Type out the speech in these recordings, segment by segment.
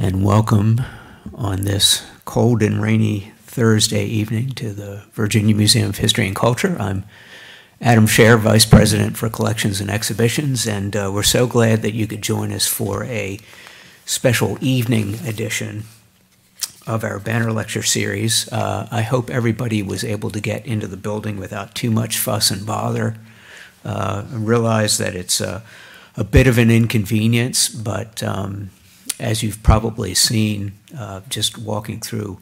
and welcome on this cold and rainy Thursday evening to the Virginia Museum of History and Culture. I'm Adam Scher, Vice President for Collections and Exhibitions, and uh, we're so glad that you could join us for a special evening edition of our banner lecture series. Uh, I hope everybody was able to get into the building without too much fuss and bother. Uh, realize that it's a, a, bit of an inconvenience, but um, as you've probably seen uh, just walking through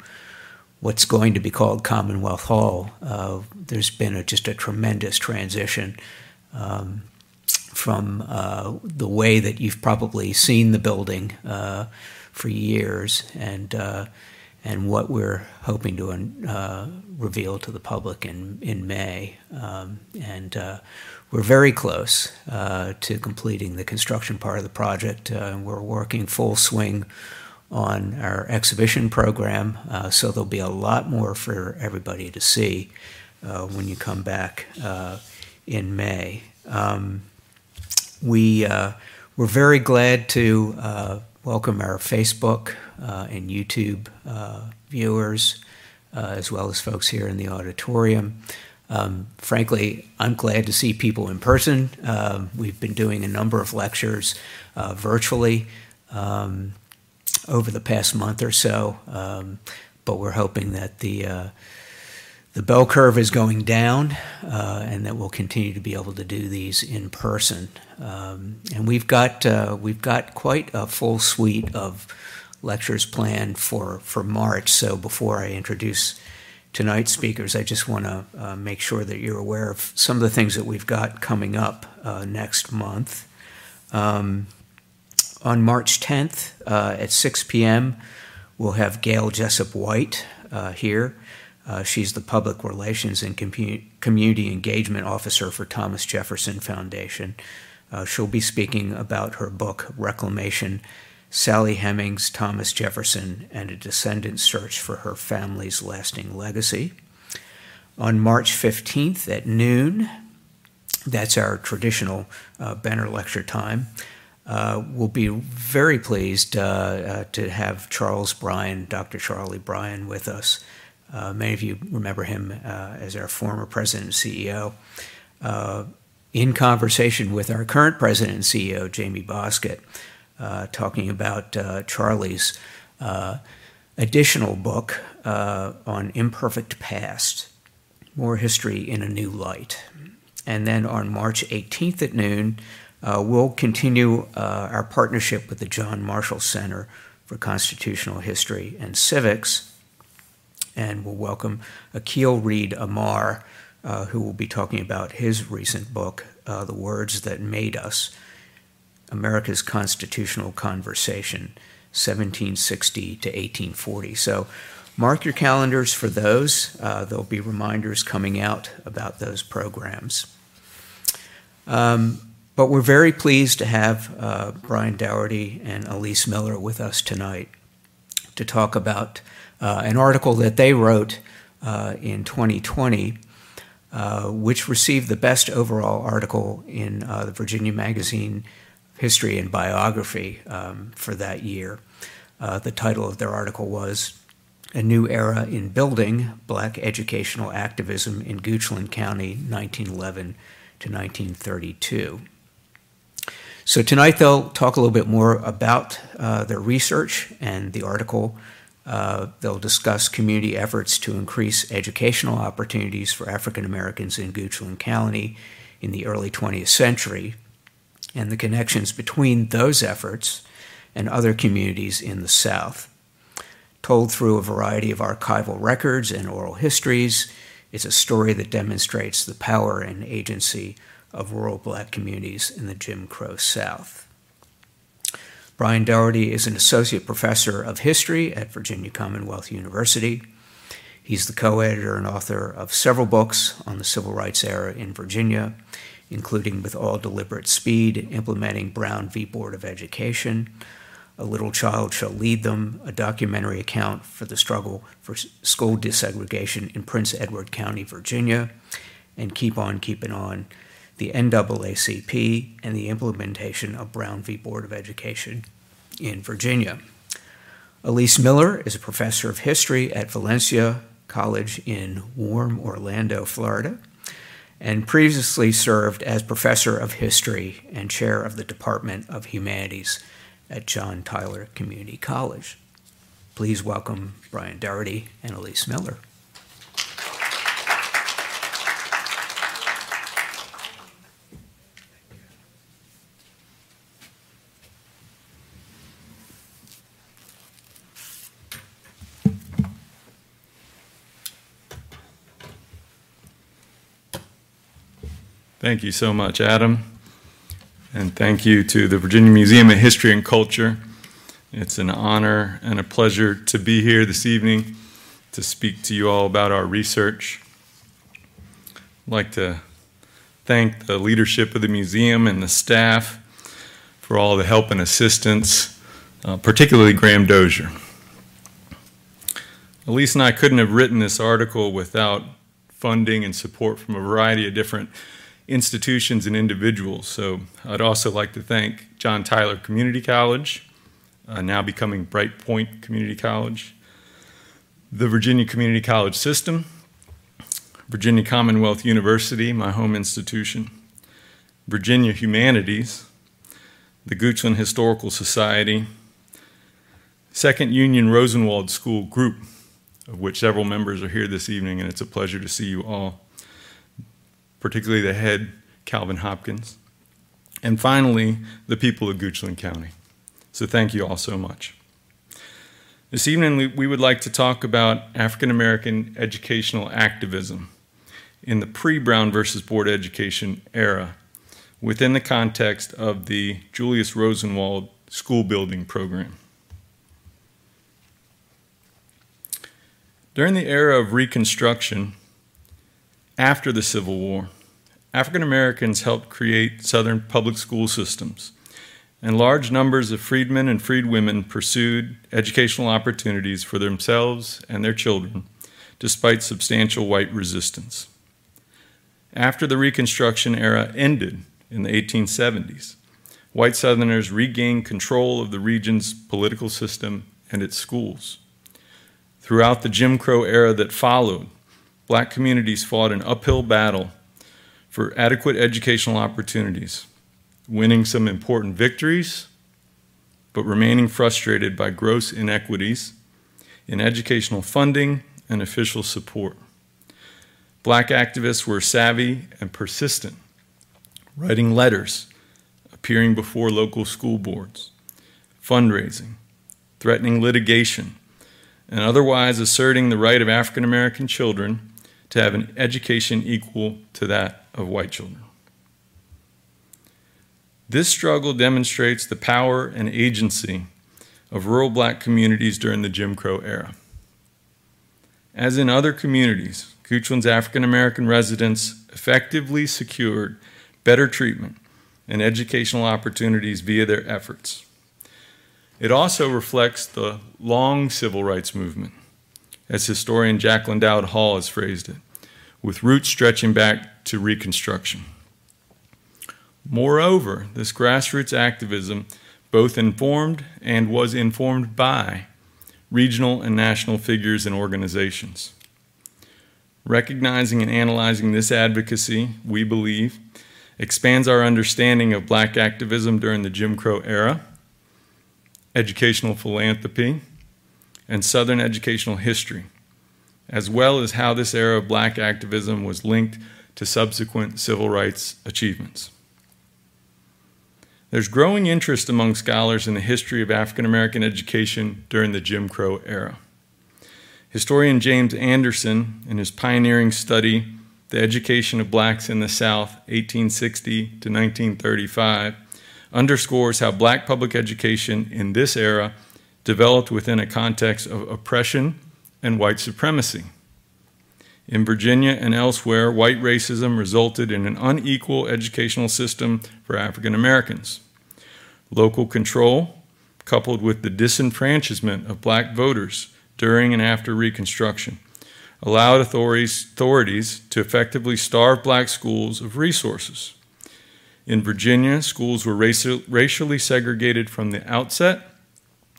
what's going to be called Commonwealth Hall, uh, there's been a, just a tremendous transition um, from uh, the way that you've probably seen the building uh, for years and uh, and what we're hoping to uh, reveal to the public in in May. Um, and we're very close uh, to completing the construction part of the project. Uh, we're working full swing on our exhibition program, uh, so there'll be a lot more for everybody to see uh, when you come back uh, in May. Um, we uh, we're very glad to welcome our Facebook and YouTube viewers, as well as folks here in the auditorium. Um, frankly, I'm glad to see people in person. Uh, we've been doing a number of lectures uh, virtually um, over the past month or so, um, but we're hoping that the uh, the bell curve is going down, uh, and that we'll continue to be able to do these in person. Um, and we've got uh, we've got quite a full suite of lectures planned for for March. So before I introduce tonight's speakers, I just want to uh, make sure that you're aware of some of the things that we've got coming up uh, next month. Um, on March 10th uh, at 6 p.m., we'll have Gayle Jessup White uh, here. Uh, she's the Public Relations and Community Engagement Officer for Thomas Jefferson Foundation. Uh, she'll be speaking about her book, Reclamation Sally Hemings, Thomas Jefferson, and a descendant search for her family's lasting legacy. On March 15th at noon, that's our traditional uh, banner lecture time. Uh, we'll be very pleased uh, uh, to have Charles Bryan, Dr. Charlie Bryan, with us. Uh, many of you remember him uh, as our former president and CEO. In conversation with our current president and CEO, Jamie Bosket, talking about uh, Charlie's uh, additional book uh, on imperfect past, more history in a new light. And then on March 18th at noon, uh, we'll continue our partnership with the John Marshall Center for Constitutional History and Civics, and we'll welcome Akhil Reed Amar, who will be talking about his recent book, The Words That Made Us America's Constitutional Conversation, 1760 to 1840. So mark your calendars for those. Uh, there'll be reminders coming out about those programs. Um, but we're very pleased to have uh, Brian Daugherity and Elise Miller with us tonight to talk about uh, an article that they wrote uh, in 2020 uh, which received the best overall article in uh, the Virginia Magazine history and biography um, for that year. Uh, the title of their article was A New Era in Building Black Educational Activism in Goochland County, 1911 to 1932. So, tonight they'll talk a little bit more about uh, their research and the article. Uh, they'll discuss community efforts to increase educational opportunities for African Americans in Goochland County in the early 20th century and the connections between those efforts and other communities in the South. Told through a variety of archival records and oral histories, it's a story that demonstrates the power and agency of rural black communities in the Jim Crow South. Brian Daugherity is an associate professor of history at Virginia Commonwealth University. He's the co editor and author of several books on the civil rights era in Virginia, including with all deliberate speed, implementing Brown v. Board of Education, A Little Child Shall Lead Them, a documentary account for the struggle for school desegregation in Prince Edward County, Virginia, and Keep On Keeping On, the NAACP, and the implementation of Brown v. Board of Education in Virginia. Elise Miller is a professor of history at Valencia College in warm Orlando, Florida, and previously served as professor of history and chair of the Department of Humanities at John Tyler Community College. Please welcome Brian Daugherity and Elise Miller. Thank you so much, Adam. And thank you to the Virginia Museum of History and Culture. It's an honor and a pleasure to be here this evening to speak to you all about our research. I'd like to thank the leadership of the museum and the staff for all the help and assistance, uh, particularly Graham Dozier. Elise and I couldn't have written this article without funding and support from a variety of different institutions and individuals. So I'd also like to thank John Tyler Community College, uh, now becoming Brightpoint Community College, the Virginia Community College System, Virginia Commonwealth University, my home institution, Virginia Humanities, the Goochland Historical Society, Second Union Rosenwald School Group, of which several members are here this evening, and it's a pleasure to see you all particularly the head, Calvin Hopkins, and finally, the people of Goochland County. So thank you all so much. This evening, we would like to talk about African American educational activism in the pre Brown versus Board education era within the context of the Julius Rosenwald school building program. During the era of Reconstruction, after the Civil War, African Americans helped create Southern public school systems, and large numbers of freedmen and freedwomen pursued educational opportunities for themselves and their children, despite substantial white resistance. After the Reconstruction era ended in the 1870s, white Southerners regained control of the region's political system and its schools. Throughout the Jim Crow era that followed, black communities fought an uphill battle for adequate educational opportunities, winning some important victories, but remaining frustrated by gross inequities in educational funding and official support. Black activists were savvy and persistent, writing letters, appearing before local school boards, fundraising, threatening litigation, and otherwise asserting the right of African American children to have an education equal to that of white children. This struggle demonstrates the power and agency of rural black communities during the Jim Crow era. As in other communities, Goochland's African American residents effectively secured better treatment and educational opportunities via their efforts. It also reflects the long civil rights movement, as historian Jacquelyn Dowd Hall has phrased it, with roots stretching back to Reconstruction. Moreover, this grassroots activism both informed and was informed by regional and national figures and organizations. Recognizing and analyzing this advocacy, we believe, expands our understanding of black activism during the Jim Crow era, educational philanthropy, and Southern educational history, as well as how this era of black activism was linked to subsequent civil rights achievements. There's growing interest among scholars in the history of African American education during the Jim Crow era. Historian James Anderson, in his pioneering study, The Education of Blacks in the South, 1860 to 1935, underscores how black public education in this era developed within a context of oppression and white supremacy. In Virginia and elsewhere, white racism resulted in an unequal educational system for African Americans. Local control, coupled with the disenfranchisement of black voters during and after Reconstruction, allowed authorities, authorities to effectively starve black schools of resources. In Virginia, schools were racially segregated from the outset,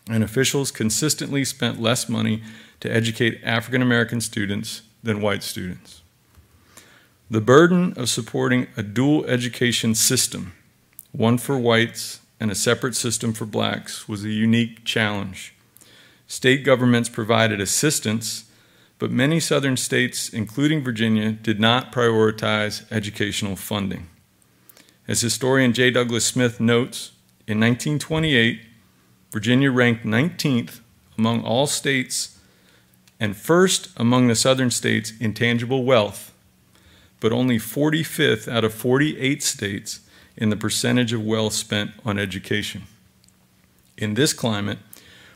and officials consistently spent less money to educate African American students than white students. The burden of supporting a dual education system, one for whites and a separate system for blacks, was a unique challenge. State governments provided assistance, but many southern states, including Virginia, did not prioritize educational funding. As historian J. Douglas Smith notes, in 1928, Virginia ranked 19th among all states and first among the southern states in tangible wealth but only 45th out of 48 states in the percentage of wealth spent on education. In this climate,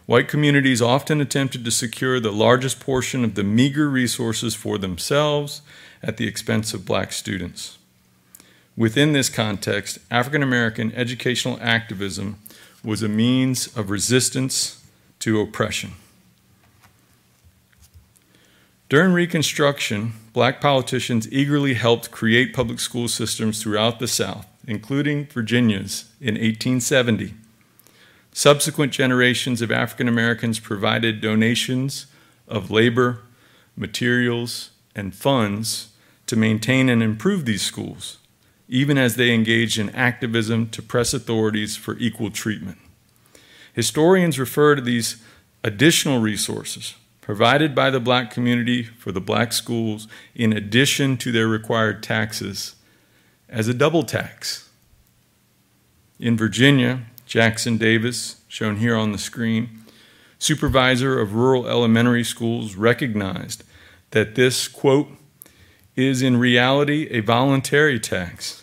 white communities often attempted to secure the largest portion of the meager resources for themselves at the expense of black students. Within this context, African American educational activism was a means of resistance to oppression. During Reconstruction, black politicians eagerly helped create public school systems throughout the South, including Virginia's in 1870. Subsequent generations of African Americans provided donations of labor, materials, and funds to maintain and improve these schools, even as they engaged in activism to press authorities for equal treatment. Historians refer to these additional resources provided by the black community for the black schools in addition to their required taxes as a double tax. In Virginia, Jackson Davis, shown here on the screen, supervisor of rural elementary schools, recognized that this, quote, is in reality a voluntary tax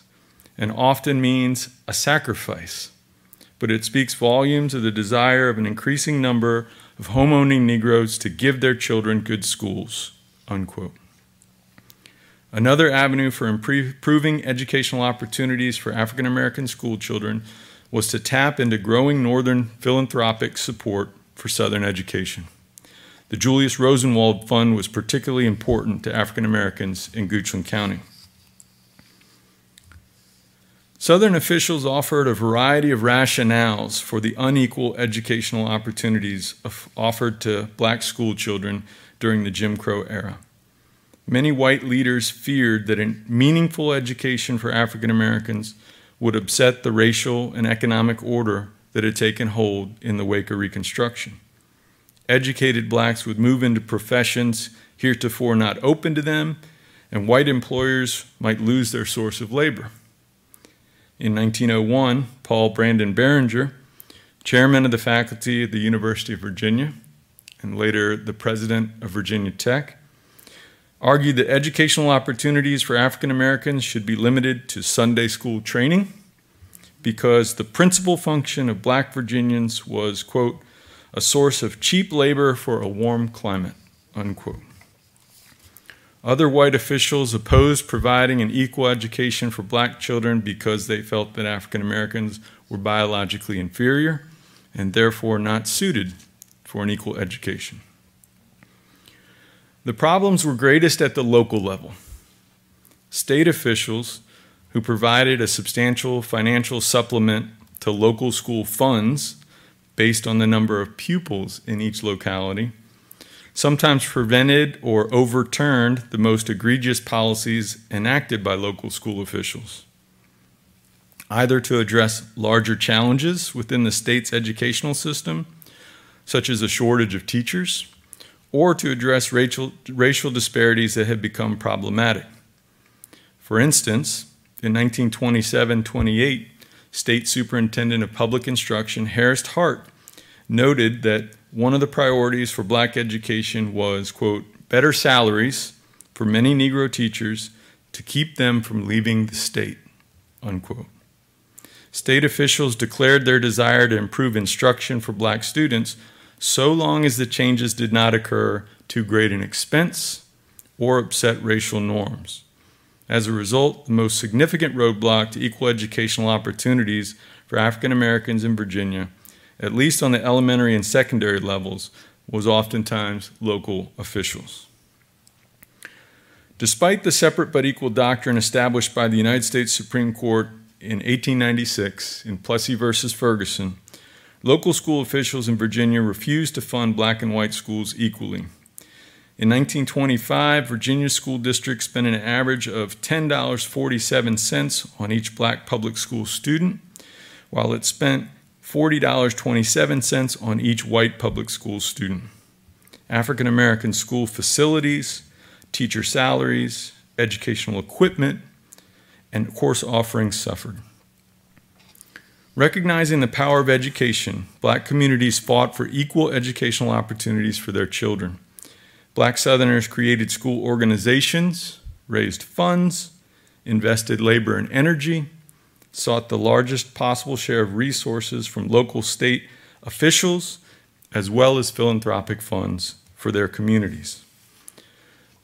and often means a sacrifice, but it speaks volumes of the desire of an increasing number of home-owning Negroes to give their children good schools, unquote. Another avenue for improving educational opportunities for African American school children was to tap into growing Northern philanthropic support for Southern education. The Julius Rosenwald Fund was particularly important to African Americans in Goochland County. Southern officials offered a variety of rationales for the unequal educational opportunities offered to black school children during the Jim Crow era. Many white leaders feared that a meaningful education for African Americans would upset the racial and economic order that had taken hold in the wake of Reconstruction. Educated blacks would move into professions heretofore not open to them, and white employers might lose their source of labor. In 1901, Paul Brandon Barringer, chairman of the faculty at the University of Virginia, and later the president of Virginia Tech, argued that educational opportunities for African Americans should be limited to Sunday school training because the principal function of black Virginians was, quote, a source of cheap labor for a warm climate, unquote. Other white officials opposed providing an equal education for black children because they felt that African Americans were biologically inferior and therefore not suited for an equal education. The problems were greatest at the local level. State officials who provided a substantial financial supplement to local school funds based on the number of pupils in each locality sometimes prevented or overturned the most egregious policies enacted by local school officials, either to address larger challenges within the state's educational system, such as a shortage of teachers, or to address racial, racial disparities that have become problematic. For instance, in 1927 28, State Superintendent of Public Instruction Harris Hart noted that one of the priorities for black education was, quote, better salaries for many Negro teachers to keep them from leaving the state, unquote. State officials declared their desire to improve instruction for black students so long as the changes did not occur too great an expense or upset racial norms. As a result, the most significant roadblock to equal educational opportunities for African Americans in Virginia at least on the elementary and secondary levels, was oftentimes local officials. Despite the separate but equal doctrine established by the United States Supreme Court in 1896 in Plessy versus Ferguson, local school officials in Virginia refused to fund black and white schools equally. In 1925, Virginia school districts spent an average of $10.47 on each black public school student, while it spent $40.27 on each white public school student. African American school facilities, teacher salaries, educational equipment, and course offerings suffered. Recognizing the power of education, black communities fought for equal educational opportunities for their children. Black Southerners created school organizations, raised funds, invested labor and energy, sought the largest possible share of resources from local state officials, as well as philanthropic funds for their communities.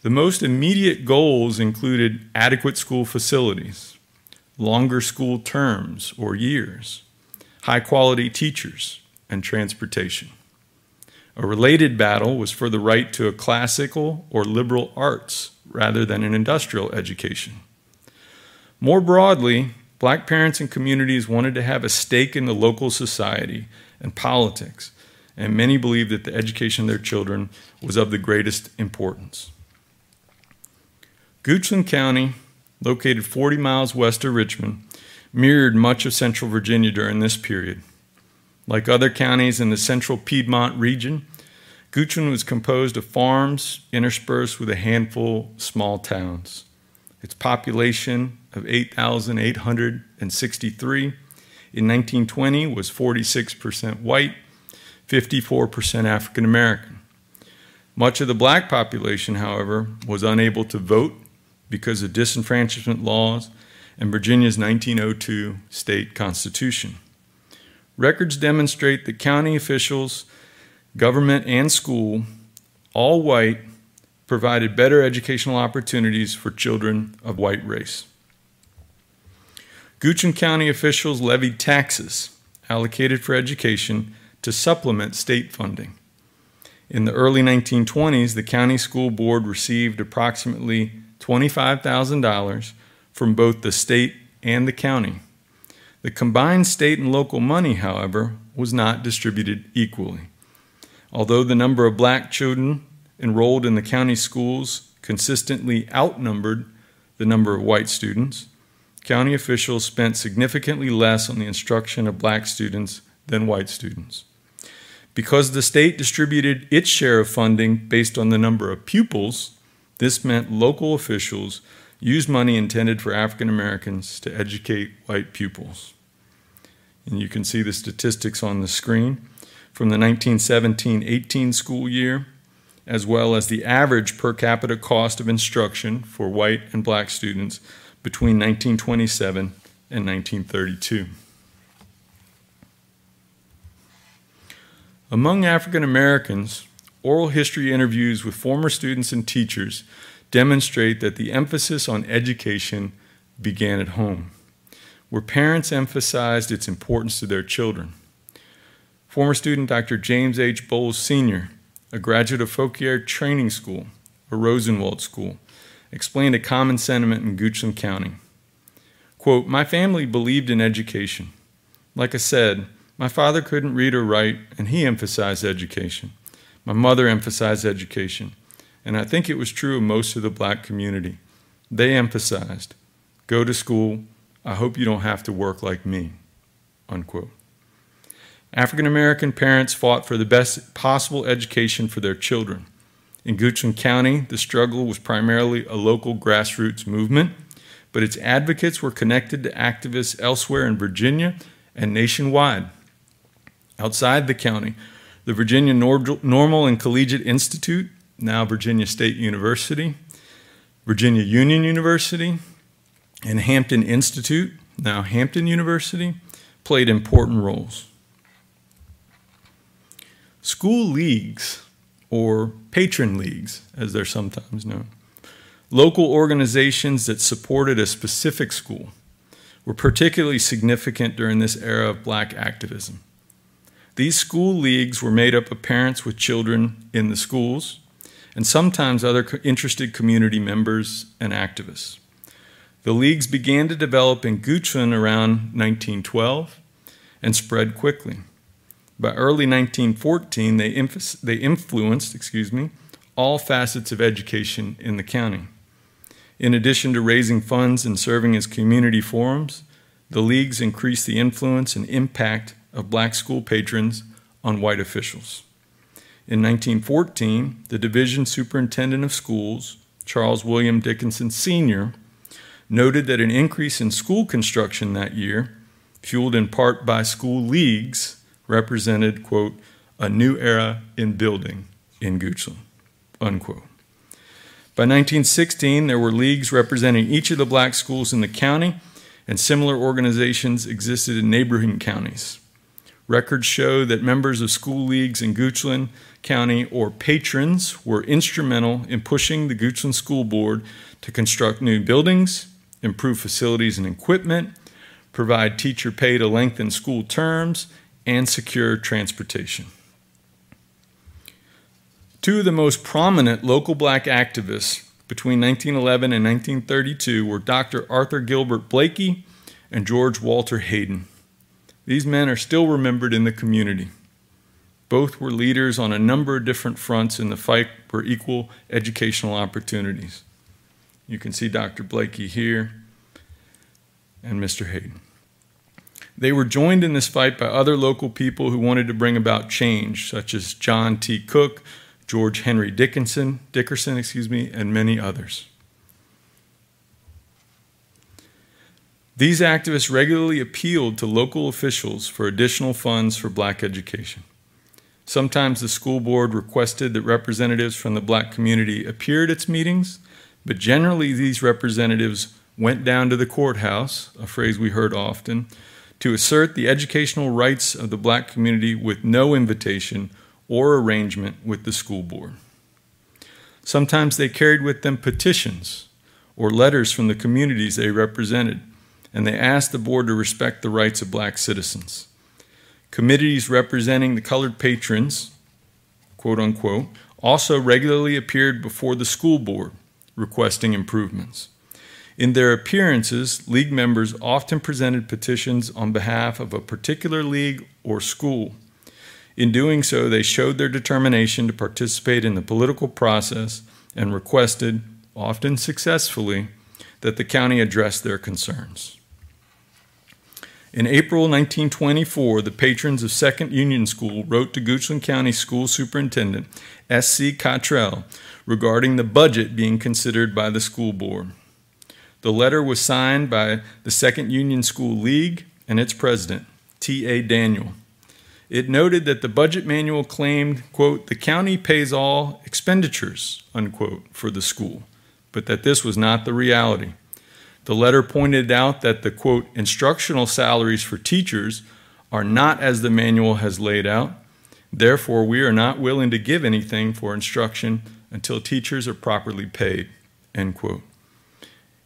The most immediate goals included adequate school facilities, longer school terms or years, high quality teachers, and transportation. A related battle was for the right to a classical or liberal arts rather than an industrial education. More broadly, black parents and communities wanted to have a stake in the local society and politics, and many believed that the education of their children was of the greatest importance. Goochland County, located 40 miles west of Richmond, mirrored much of central Virginia during this period. Like other counties in the central Piedmont region, Goochland was composed of farms interspersed with a handful small towns. Its population of 8,863 in 1920 was 46% white, 54% African American. Much of the black population, however, was unable to vote because of disenfranchisement laws and Virginia's 1902 state constitution. Records demonstrate that county officials, government, and school, all white, provided better educational opportunities for children of white race. Goochland County officials levied taxes allocated for education to supplement state funding. In the early 1920s, the county school board received approximately $25,000 from both the state and the county. The combined state and local money, however, was not distributed equally. Although the number of black children enrolled in the county schools consistently outnumbered the number of white students, county officials spent significantly less on the instruction of black students than white students. Because the state distributed its share of funding based on the number of pupils, this meant local officials used money intended for African Americans to educate white pupils. And you can see the statistics on the screen from the 1917 18 school year, as well as the average per capita cost of instruction for white and black students between 1927 and 1932. Among African Americans, oral history interviews with former students and teachers demonstrate that the emphasis on education began at home, where parents emphasized its importance to their children. Former student Dr. James H. Bowles Sr., a graduate of Fauquier Training School, a Rosenwald School, explained a common sentiment in Goochland County. Quote, My family believed in education. Like I said, my father couldn't read or write, and he emphasized education. My mother emphasized education, and I think it was true of most of the black community. They emphasized, go to school, I hope you don't have to work like me. Unquote. African American parents fought for the best possible education for their children. In Goochland County, the struggle was primarily a local grassroots movement, but its advocates were connected to activists elsewhere in Virginia and nationwide. Outside the county, the Virginia Normal and Collegiate Institute, now Virginia State University, Virginia Union University, and Hampton Institute, now Hampton University, played important roles. School leagues, or patron leagues, as they're sometimes known, local organizations that supported a specific school, were particularly significant during this era of black activism. These school leagues were made up of parents with children in the schools and sometimes other interested community members and activists. The leagues began to develop in Goochland around 1912 and spread quickly. By early 1914, they, inf- they influenced, excuse me, all facets of education in the county. In addition to raising funds and serving as community forums, the leagues increased the influence and impact of black school patrons on white officials. In 1914, the division superintendent of schools, Charles William Dickinson Sr., noted that an increase in school construction that year, fueled in part by school leagues, represented, quote, a new era in building in Goochland, unquote. By 1916, there were leagues representing each of the black schools in the county, and similar organizations existed in neighboring counties. Records show that members of school leagues in Goochland County or patrons were instrumental in pushing the Goochland School Board to construct new buildings, improve facilities and equipment, provide teacher pay to lengthen school terms, and secure transportation. Two of the most prominent local black activists between 1911 and 1932 were Dr. Arthur Gilbert Blakey and George Walter Hayden. These men are still remembered in the community. Both were leaders on a number of different fronts in the fight for equal educational opportunities. You can see Dr. Blakey here and Mr. Hayden. They were joined in this fight by other local people who wanted to bring about change, such as John T. Cook, George Henry Dickinson, Dickerson, excuse me, and many others. These activists regularly appealed to local officials for additional funds for black education. Sometimes the school board requested that representatives from the black community appear at its meetings, but generally these representatives went down to the courthouse, a phrase we heard often, to assert the educational rights of the black community with no invitation or arrangement with the school board. Sometimes they carried with them petitions or letters from the communities they represented, and they asked the board to respect the rights of black citizens. Committees representing the colored patrons, quote unquote, also regularly appeared before the school board requesting improvements. In their appearances, league members often presented petitions on behalf of a particular league or school. In doing so, they showed their determination to participate in the political process and requested, often successfully, that the county address their concerns. In April 1924, the patrons of Second Union School wrote to Goochland County School Superintendent S.C. Cottrell regarding the budget being considered by the school board. The letter was signed by the Second Union School League and its president, T.A. Daniel. It noted that the budget manual claimed, quote, the county pays all expenditures, unquote, for the school, but that this was not the reality. The letter pointed out that the, quote, instructional salaries for teachers are not as the manual has laid out. Therefore, we are not willing to give anything for instruction until teachers are properly paid, end quote.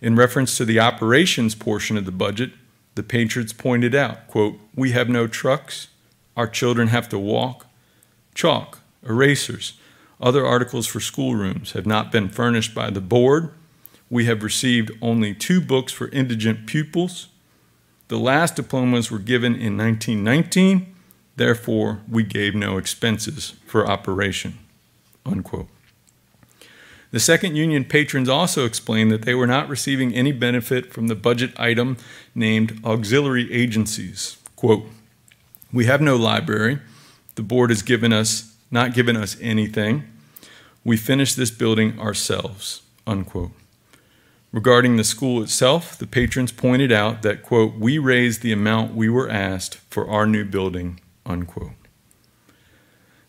In reference to the operations portion of the budget, the patrons pointed out, quote, we have no trucks, our children have to walk, chalk, erasers, other articles for schoolrooms have not been furnished by the board. We have received only two books for indigent pupils. The last diplomas were given in 1919, therefore, we gave no expenses for operation. Unquote. The Second Union patrons also explained that they were not receiving any benefit from the budget item named auxiliary agencies. Quote, we have no library. The board has given us not given us anything. We finished this building ourselves. Unquote. Regarding the school itself, the patrons pointed out that, quote, we raised the amount we were asked for our new building, unquote.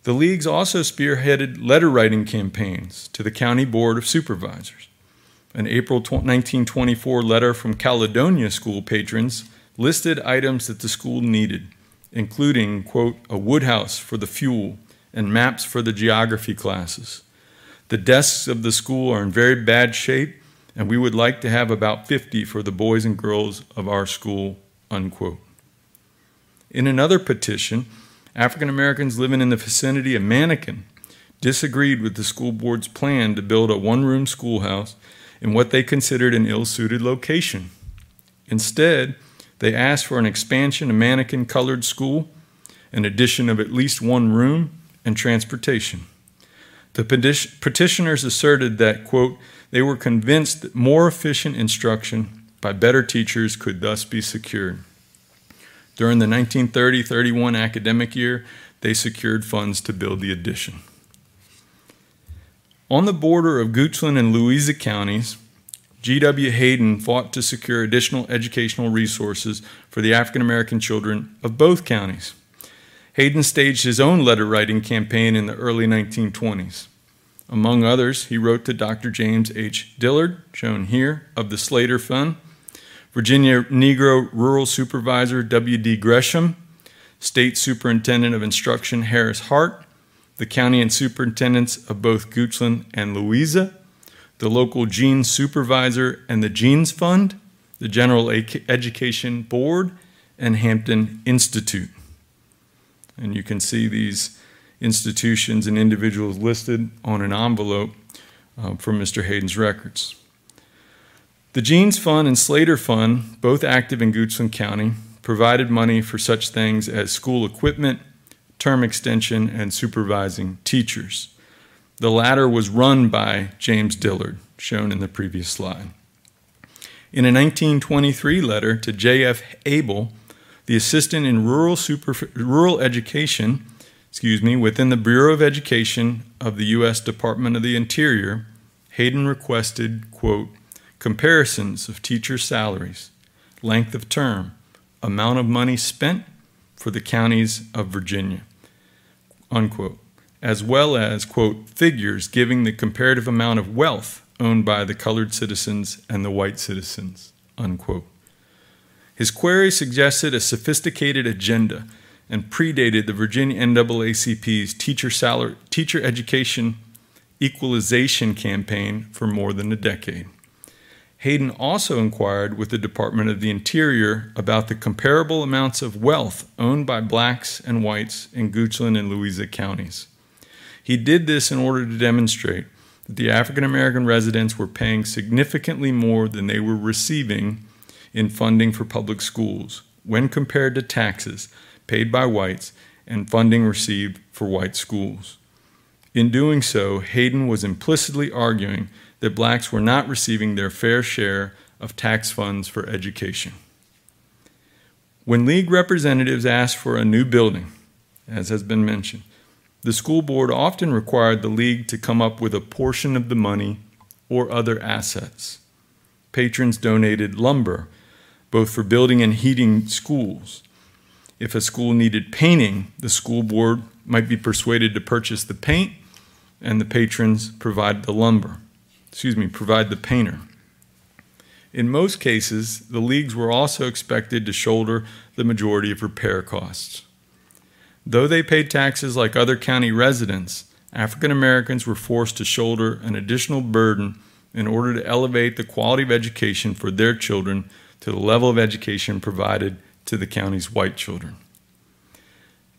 The leagues also spearheaded letter writing campaigns to the County Board of Supervisors. An April 1924 letter from Caledonia school patrons listed items that the school needed, including, quote, a woodhouse for the fuel and maps for the geography classes. The desks of the school are in very bad shape, and we would like to have about 50 for the boys and girls of our school, unquote. In another petition, African Americans living in the vicinity of Manakin disagreed with the school board's plan to build a one room schoolhouse in what they considered an ill suited location. Instead, they asked for an expansion of Manakin Colored School an addition of at least one room, and transportation. The petitioners asserted that, quote, they were convinced that more efficient instruction by better teachers could thus be secured. During the 1930 31 academic year, they secured funds to build the addition. On the border of Goochland and Louisa counties, G.W. Hayden fought to secure additional educational resources for the African American children of both counties. Hayden staged his own letter writing campaign in the early 1920s. Among others, he wrote to Dr. James H. Dillard, shown here, of the Slater Fund, Virginia Negro Rural Supervisor W.D. Gresham, State Superintendent of Instruction Harris Hart, the county and superintendents of both Goochland and Louisa, the local Jeanes Supervisor and the Jeanes Fund, the General Education Board, and Hampton Institute. And you can see these institutions and individuals listed on an envelope uh, from Mr. Hayden's records. The Jeanes Fund and Slater Fund, both active in Goochland County, provided money for such things as school equipment, term extension, and supervising teachers. The latter was run by James Dillard, shown in the previous slide. In a 1923 letter to J.F. Abel, the assistant in rural, super, rural education, excuse me, within the Bureau of Education of the U.S. Department of the Interior, Hayden requested, quote, comparisons of teacher salaries, length of term, amount of money spent for the counties of Virginia unquote, as well as, quote, figures giving the comparative amount of wealth owned by the colored citizens and the white citizens, unquote. His query suggested a sophisticated agenda and predated the Virginia NAACP's teacher, salary, teacher education equalization campaign for more than a decade. Hayden also inquired with the Department of the Interior about the comparable amounts of wealth owned by blacks and whites in Goochland and Louisa counties. He did this in order to demonstrate that the African American residents were paying significantly more than they were receiving in funding for public schools when compared to taxes paid by whites and funding received for white schools. In doing so, Hayden was implicitly arguing that blacks were not receiving their fair share of tax funds for education. When League representatives asked for a new building, as has been mentioned, the school board often required the League to come up with a portion of the money or other assets. Patrons donated lumber, both for building and heating schools. If a school needed painting, the school board might be persuaded to purchase the paint, and the patrons provide the lumber excuse me, provide the painter. In most cases, the leagues were also expected to shoulder the majority of repair costs. Though they paid taxes like other county residents, African Americans were forced to shoulder an additional burden in order to elevate the quality of education for their children to the level of education provided to the county's white children.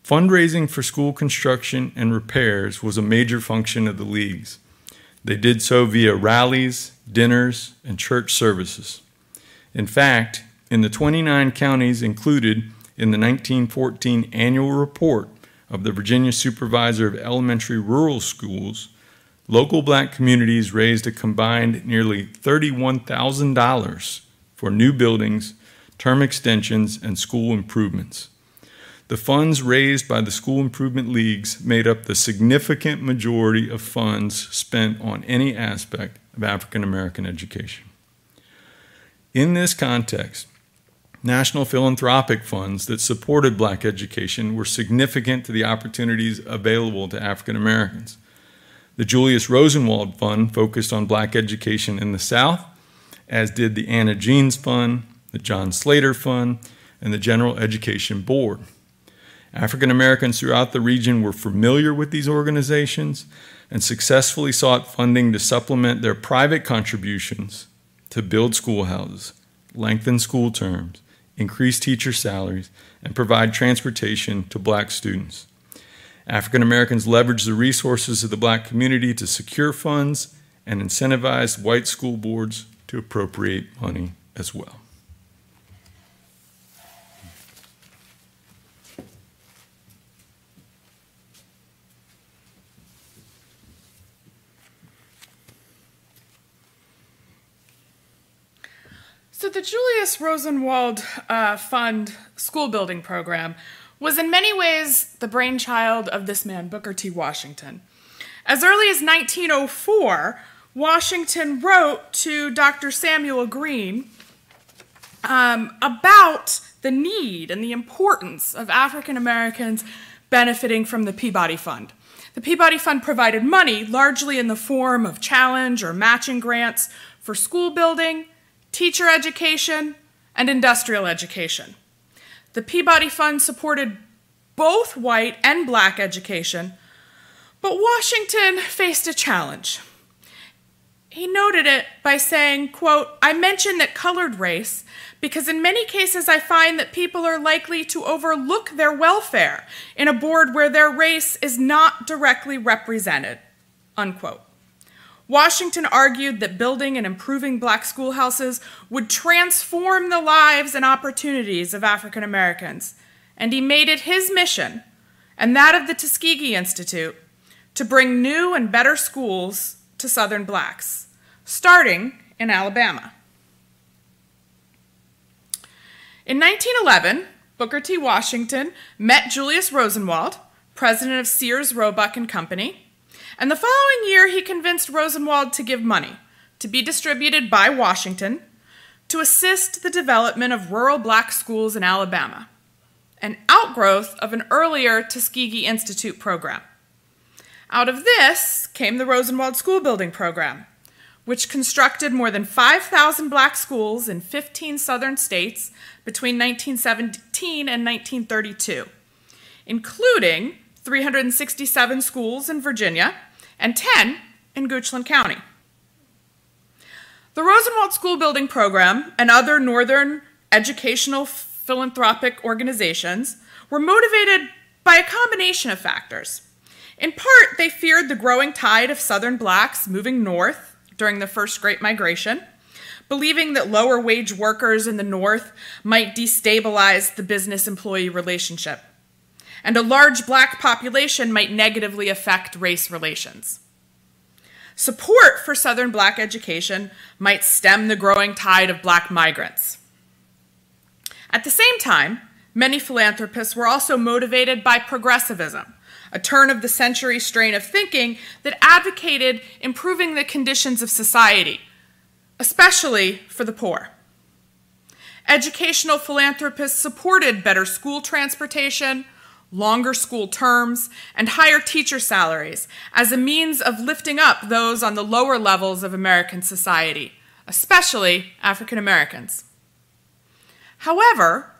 Fundraising for school construction and repairs was a major function of the leagues. They did so via rallies, dinners, and church services. In fact, in the 29 counties included in the 1914 annual report of the Virginia Supervisor of Elementary Rural Schools, local black communities raised a combined nearly $31,000 for new buildings, term extensions, and school improvements. The funds raised by the school improvement leagues made up the significant majority of funds spent on any aspect of African American education. In this context, national philanthropic funds that supported black education were significant to the opportunities available to African Americans. The Julius Rosenwald Fund focused on black education in the South, as did the Anna Jeanes Fund, the John Slater Fund, and the General Education Board. African Americans throughout the region were familiar with these organizations and successfully sought funding to supplement their private contributions to build schoolhouses, lengthen school terms, increase teacher salaries, and provide transportation to black students. African Americans leveraged the resources of the black community to secure funds and incentivized white school boards to appropriate money as well. So, the Julius Rosenwald uh, Fund school building program was in many ways the brainchild of this man, Booker T. Washington. As early as 1904, Washington wrote to Dr. Samuel Green um, about the need and the importance of African Americans benefiting from the Peabody Fund. The Peabody Fund provided money, largely in the form of challenge or matching grants, for school building, teacher education, and industrial education. The Peabody Fund supported both white and black education, but Washington faced a challenge. He noted it by saying, quote, I mention that colored race because in many cases I find that people are likely to overlook their welfare in a board where their race is not directly represented, unquote. Washington argued that building and improving black schoolhouses would transform the lives and opportunities of African Americans, and he made it his mission, and that of the Tuskegee Institute, to bring new and better schools to Southern blacks, starting in Alabama. In 1911, Booker T. Washington met Julius Rosenwald, president of Sears, Roebuck and Company, and the following year, he convinced Rosenwald to give money to be distributed by Washington to assist the development of rural black schools in Alabama, an outgrowth of an earlier Tuskegee Institute program. Out of this came the Rosenwald School Building Program, which constructed more than 5,000 black schools in 15 southern states between 1917 and 1932, including 367 schools in Virginia and 10 in Goochland County. The Rosenwald School Building Program and other Northern educational philanthropic organizations were motivated by a combination of factors. In part, they feared the growing tide of Southern blacks moving north during the First Great Migration, believing that lower wage workers in the North might destabilize the business employee relationship and a large black population might negatively affect race relations. Support for Southern black education might stem the growing tide of black migrants. At the same time, many philanthropists were also motivated by progressivism, a turn of the century strain of thinking that advocated improving the conditions of society, especially for the poor. Educational philanthropists supported better school transportation, longer school terms, and higher teacher salaries as a means of lifting up those on the lower levels of American society, especially African Americans. However,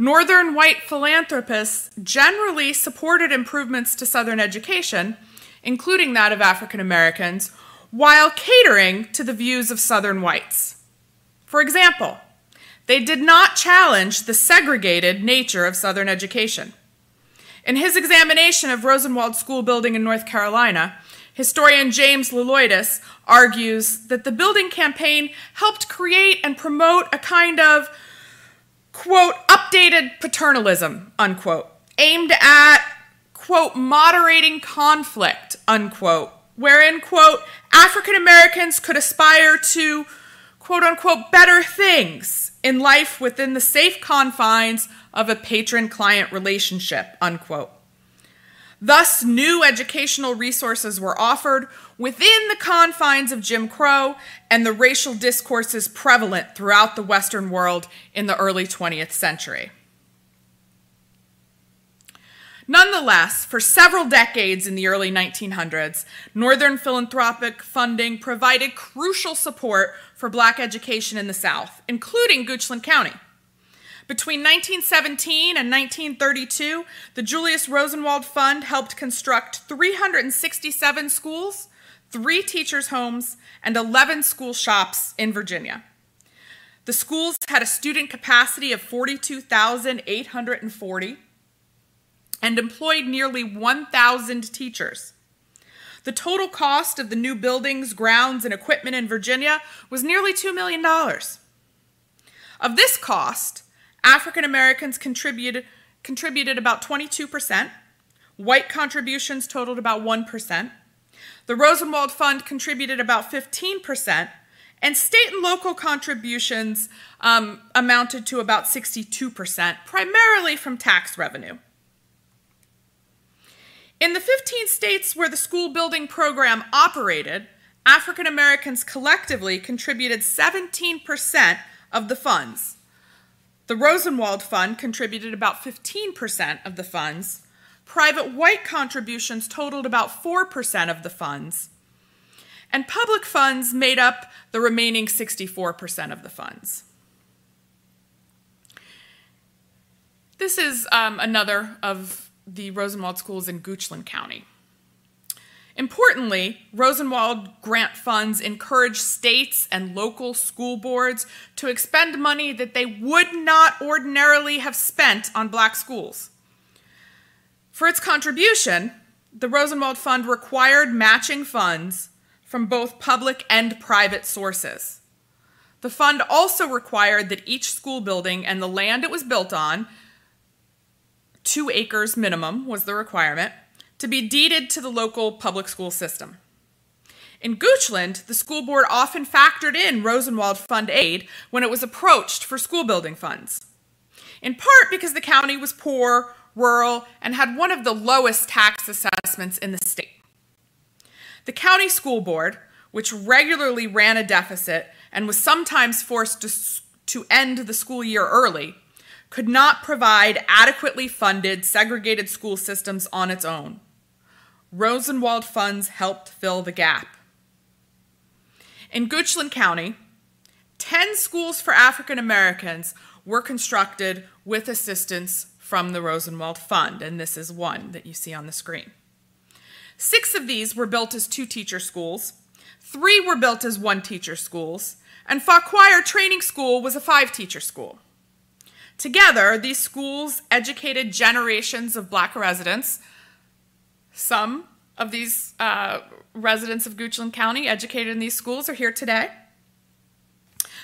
Northern white philanthropists generally supported improvements to Southern education, including that of African Americans, while catering to the views of Southern whites. For example, they did not challenge the segregated nature of Southern education. In his examination of Rosenwald School building in North Carolina, historian James Leloudis argues that the building campaign helped create and promote a kind of, quote, updated paternalism, unquote, aimed at, quote, moderating conflict, unquote, wherein, quote, African Americans could aspire to, quote unquote, better things in life within the safe confines of a patron client relationship, unquote. Thus, new educational resources were offered within the confines of Jim Crow and the racial discourses prevalent throughout the Western world in the early 20th century. Nonetheless, for several decades in the early 1900s, Northern philanthropic funding provided crucial support for black education in the South, including Goochland County. Between 1917 and 1932, the Julius Rosenwald Fund helped construct 367 schools, three teachers' homes, and 11 school shops in Virginia. The schools had a student capacity of 42,840 and employed nearly 1,000 teachers. The total cost of the new buildings, grounds, and equipment in Virginia was nearly $2 million. Of this cost, African Americans contributed, contributed about 22%. White contributions totaled about 1%. The Rosenwald Fund contributed about 15%, and state and local contributions um, amounted to about 62%, primarily from tax revenue. In the 15 states where the school building program operated, African Americans collectively contributed 17% of the funds. The Rosenwald Fund contributed about 15% of the funds. Private white contributions totaled about 4% of the funds. And public funds made up the remaining 64% of the funds. This is um, another of the Rosenwald schools in Goochland County. Importantly, Rosenwald grant funds encourage states and local school boards to expend money that they would not ordinarily have spent on black schools. For its contribution, the Rosenwald Fund required matching funds from both public and private sources. The fund also required that each school building and the land it was built on, two acres minimum was the requirement, to be deeded to the local public school system. In Goochland, the school board often factored in Rosenwald Fund aid when it was approached for school building funds, in part because the county was poor, rural, and had one of the lowest tax assessments in the state. The county school board, which regularly ran a deficit and was sometimes forced to, to end the school year early, could not provide adequately funded segregated school systems on its own. Rosenwald funds helped fill the gap. In Goochland County, 10 schools for African Americans were constructed with assistance from the Rosenwald Fund, and this is one that you see on the screen. Six of these were built as two teacher schools, three were built as one teacher schools, and Fauquier Training School was a five teacher school. Together, these schools educated generations of black residents. Some of these uh, residents of Goochland County educated in these schools are here today.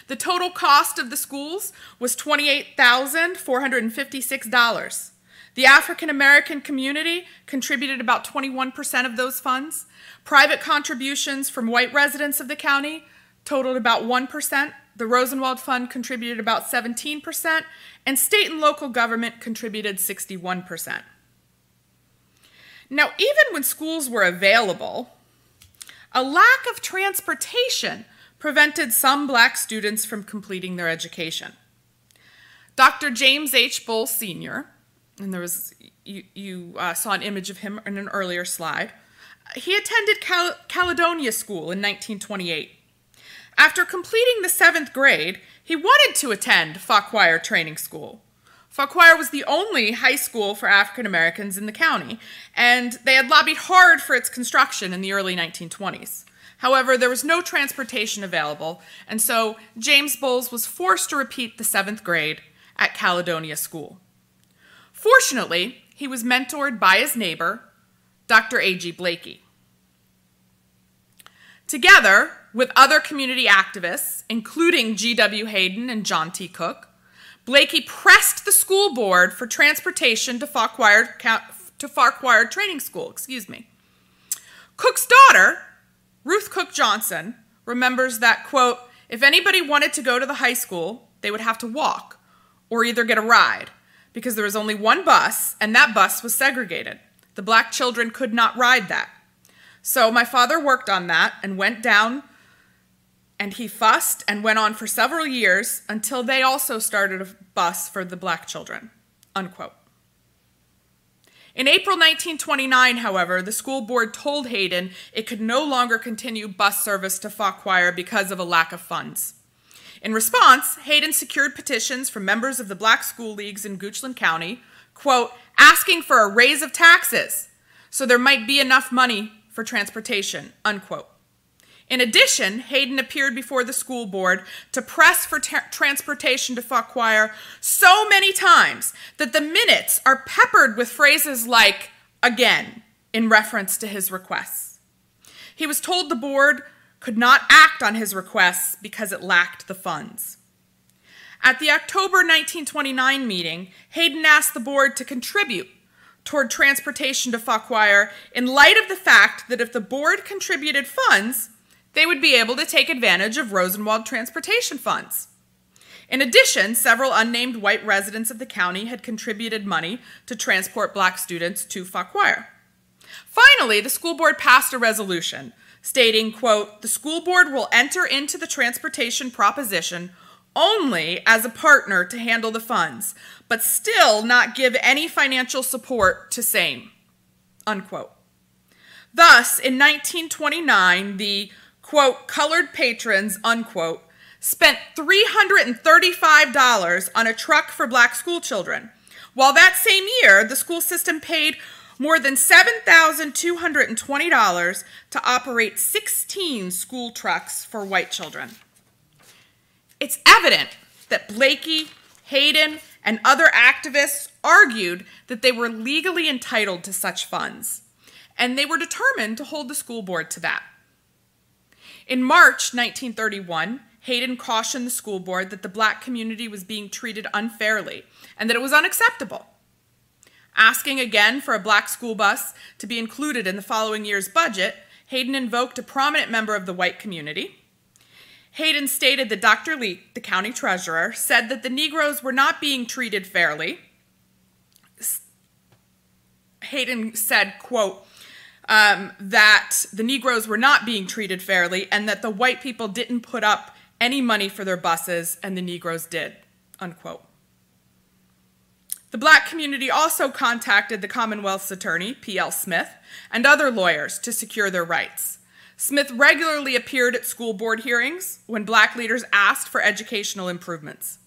The total cost of the schools was $28,456. The African American community contributed about 21% of those funds. Private contributions from white residents of the county totaled about 1%. The Rosenwald Fund contributed about 17%, and state and local government contributed 61%. Now, even when schools were available, a lack of transportation prevented some black students from completing their education. Dr. James H. Bull Sr., and there was you, you uh, saw an image of him in an earlier slide. He attended Cal- Caledonia School in 1928. After completing the seventh grade, he wanted to attend Fauquier Training School. Fauquier was the only high school for African Americans in the county, and they had lobbied hard for its construction in the early 1920s. However, there was no transportation available, and so James Bowles was forced to repeat the seventh grade at Caledonia School. Fortunately, he was mentored by his neighbor, Dr. A.G. Blakey. Together with other community activists, including G.W. Hayden and John T. Cook, Blakey pressed the school board for transportation to Farquhar, to Fauquier Training School. Excuse me. Cook's daughter, Ruth Cook Johnson, remembers that, quote, if anybody wanted to go to the high school, they would have to walk or either get a ride because there was only one bus, and that bus was segregated. The black children could not ride that. So my father worked on that and went down and he fussed and went on for several years until they also started a bus for the black children. Unquote. In April 1929, however, the school board told Hayden it could no longer continue bus service to Fauquier because of a lack of funds. In response, Hayden secured petitions from members of the black school leagues in Goochland County, quote, asking for a raise of taxes so there might be enough money for transportation, unquote. In addition, Hayden appeared before the school board to press for tra- transportation to Fauquier so many times that the minutes are peppered with phrases like, again, in reference to his requests. He was told the board could not act on his requests because it lacked the funds. At the October 1929 meeting, Hayden asked the board to contribute toward transportation to Fauquier in light of the fact that if the board contributed funds, they would be able to take advantage of Rosenwald transportation funds. In addition, several unnamed white residents of the county had contributed money to transport black students to Fauquier. Finally, the school board passed a resolution stating, quote, the school board will enter into the transportation proposition only as a partner to handle the funds, but still not give any financial support to same, unquote. Thus, in 1929, the quote, colored patrons, unquote, spent $335 on a truck for black schoolchildren, while that same year, the school system paid more than $7,220 to operate 16 school trucks for white children. It's evident that Blakey, Hayden, and other activists argued that they were legally entitled to such funds, and they were determined to hold the school board to that. In March 1931, Hayden cautioned the school board that the black community was being treated unfairly and that it was unacceptable. Asking again for a black school bus to be included in the following year's budget, Hayden invoked a prominent member of the white community. Hayden stated that Dr. Leake, the county treasurer, said that the Negroes were not being treated fairly. Hayden said, quote, um, that the Negroes were not being treated fairly and that the white people didn't put up any money for their buses and the Negroes did, unquote. The black community also contacted the Commonwealth's attorney, P.L. Smith, and other lawyers to secure their rights. Smith regularly appeared at school board hearings when black leaders asked for educational improvements.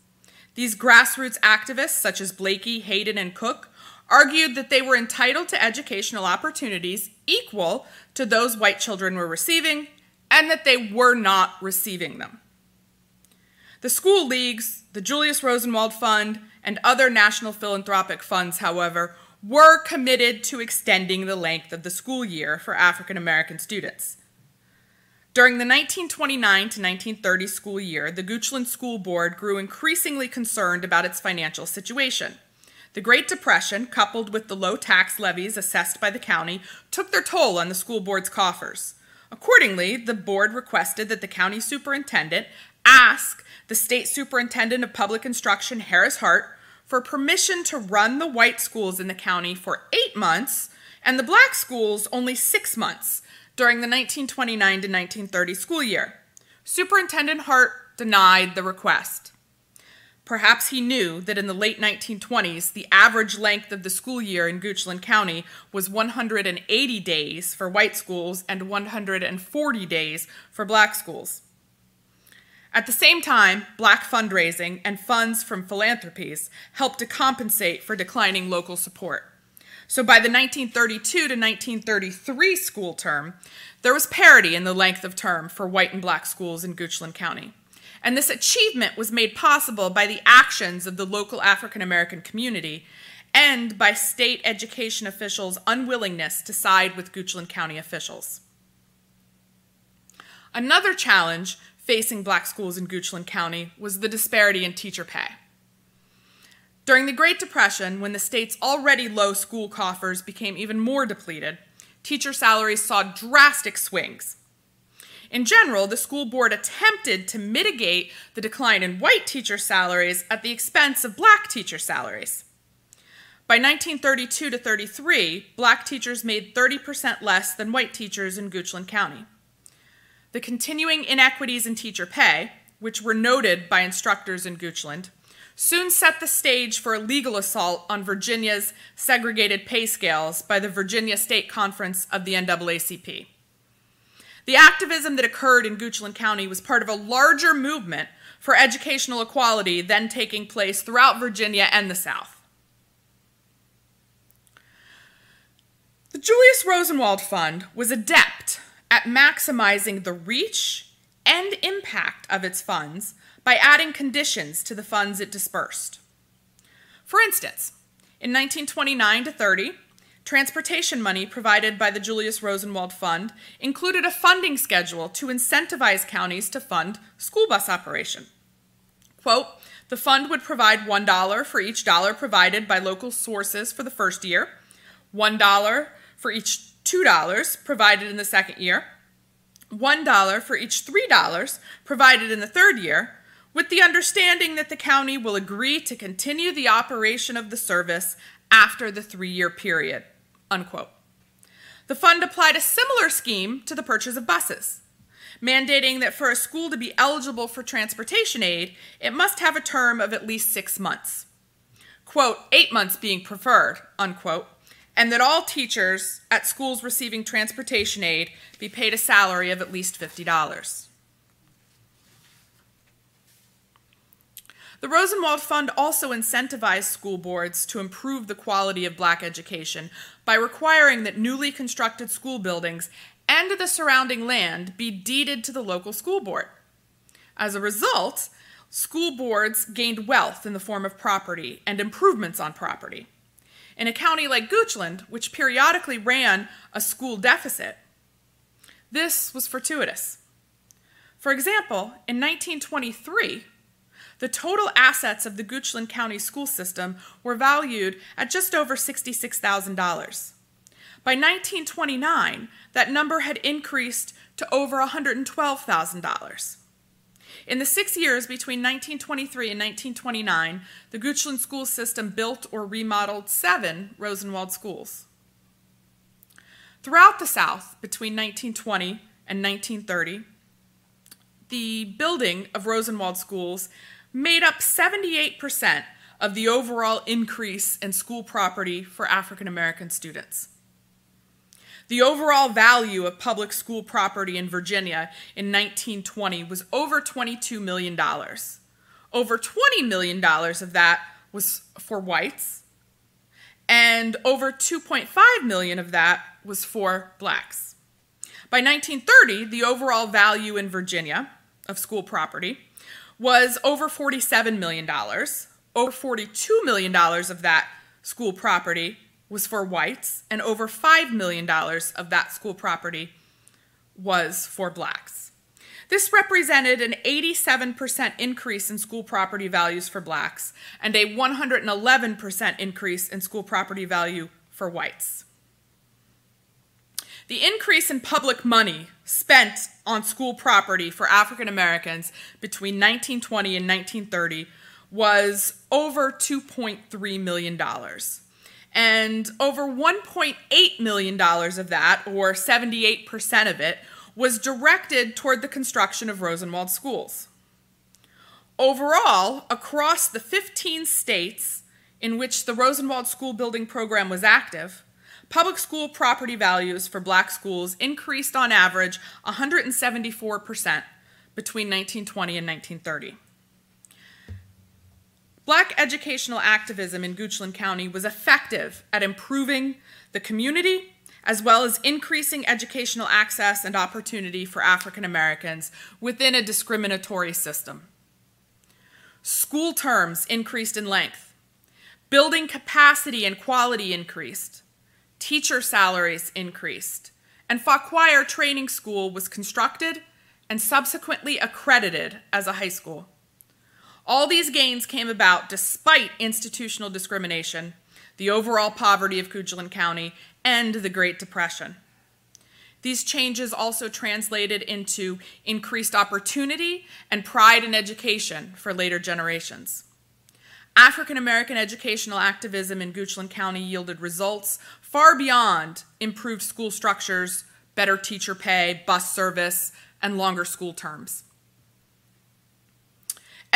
These grassroots activists, such as Blakey, Hayden, and Cook, argued that they were entitled to educational opportunities equal to those white children were receiving and that they were not receiving them. The school leagues, the Julius Rosenwald Fund, and other national philanthropic funds, however, were committed to extending the length of the school year for African American students. During the 1929 to 1930 school year, the Goochland School Board grew increasingly concerned about its financial situation. The Great Depression, coupled with the low tax levies assessed by the county, took their toll on the school board's coffers. Accordingly, the board requested that the county superintendent ask the state superintendent of public instruction, Harris Hart, for permission to run the white schools in the county for eight months and the black schools only six months during the 1929 to 1930 school year. Superintendent Hart denied the request. Perhaps he knew that in the late 1920s, the average length of the school year in Goochland County was 180 days for white schools and 140 days for black schools. At the same time, black fundraising and funds from philanthropies helped to compensate for declining local support. So by the 1932 to 1933 school term, there was parity in the length of term for white and black schools in Goochland County. And this achievement was made possible by the actions of the local African American community and by state education officials' unwillingness to side with Goochland County officials. Another challenge facing black schools in Goochland County was the disparity in teacher pay. During the Great Depression, when the state's already low school coffers became even more depleted, teacher salaries saw drastic swings. In general, the school board attempted to mitigate the decline in white teacher salaries at the expense of black teacher salaries. By 1932 to 33, black teachers made 30% less than white teachers in Goochland County. The continuing inequities in teacher pay, which were noted by instructors in Goochland, soon set the stage for a legal assault on Virginia's segregated pay scales by the Virginia State Conference of the NAACP. The activism that occurred in Goochland County was part of a larger movement for educational equality then taking place throughout Virginia and the South. The Julius Rosenwald Fund was adept at maximizing the reach and impact of its funds by adding conditions to the funds it dispersed. For instance, in 1929 to 30, Transportation money provided by the Julius Rosenwald Fund included a funding schedule to incentivize counties to fund school bus operation. Quote, the fund would provide $1 for each dollar provided by local sources for the first year, $1 for each $2 provided in the second year, $1 for each $3 provided in the third year, with the understanding that the county will agree to continue the operation of the service after the three year period. Unquote. The fund applied a similar scheme to the purchase of buses, mandating that for a school to be eligible for transportation aid, it must have a term of at least six months. Quote, eight months being preferred, unquote, and that all teachers at schools receiving transportation aid be paid a salary of at least $50. The Rosenwald Fund also incentivized school boards to improve the quality of black education by requiring that newly constructed school buildings and the surrounding land be deeded to the local school board. As a result, school boards gained wealth in the form of property and improvements on property. In a county like Goochland, which periodically ran a school deficit, this was fortuitous. For example, in 1923, the total assets of the Goochland County school system were valued at just over $66,000. By 1929, that number had increased to over $112,000. In the six years between 1923 and 1929, the Goochland school system built or remodeled seven Rosenwald schools. Throughout the South, between 1920 and 1930, the building of Rosenwald schools made up 78% of the overall increase in school property for African American students. The overall value of public school property in Virginia in 1920 was over $22 million. Over $20 million of that was for whites, and over 2.5 million of that was for blacks. By 1930, the overall value in Virginia of school property was over $47 million. Over $42 million of that school property was for whites, and over $5 million of that school property was for blacks. This represented an 87% increase in school property values for blacks and a 111% increase in school property value for whites. The increase in public money spent on school property for African Americans between 1920 and 1930 was over $2.3 million. And over $1.8 million of that, or 78% of it, was directed toward the construction of Rosenwald schools. Overall, across the 15 states in which the Rosenwald school building program was active, public school property values for black schools increased on average 174% between 1920 and 1930. Black educational activism in Goochland County was effective at improving the community as well as increasing educational access and opportunity for African Americans within a discriminatory system. School terms increased in length, building capacity and quality increased, teacher salaries increased, and Fauquier Training School was constructed and subsequently accredited as a high school. All these gains came about despite institutional discrimination, the overall poverty of Goochland County, and the Great Depression. These changes also translated into increased opportunity and pride in education for later generations. African American educational activism in Goochland County yielded results far beyond improved school structures, better teacher pay, bus service, and longer school terms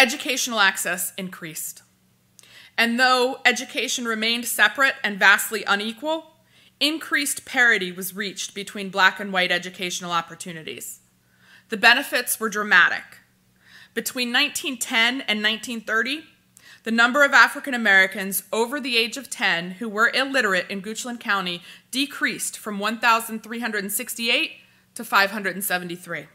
educational access increased. And though education remained separate and vastly unequal, increased parity was reached between black and white educational opportunities. The benefits were dramatic. Between 1910 and 1930, the number of African Americans over the age of 10 who were illiterate in Goochland County decreased from 1,368 to 573.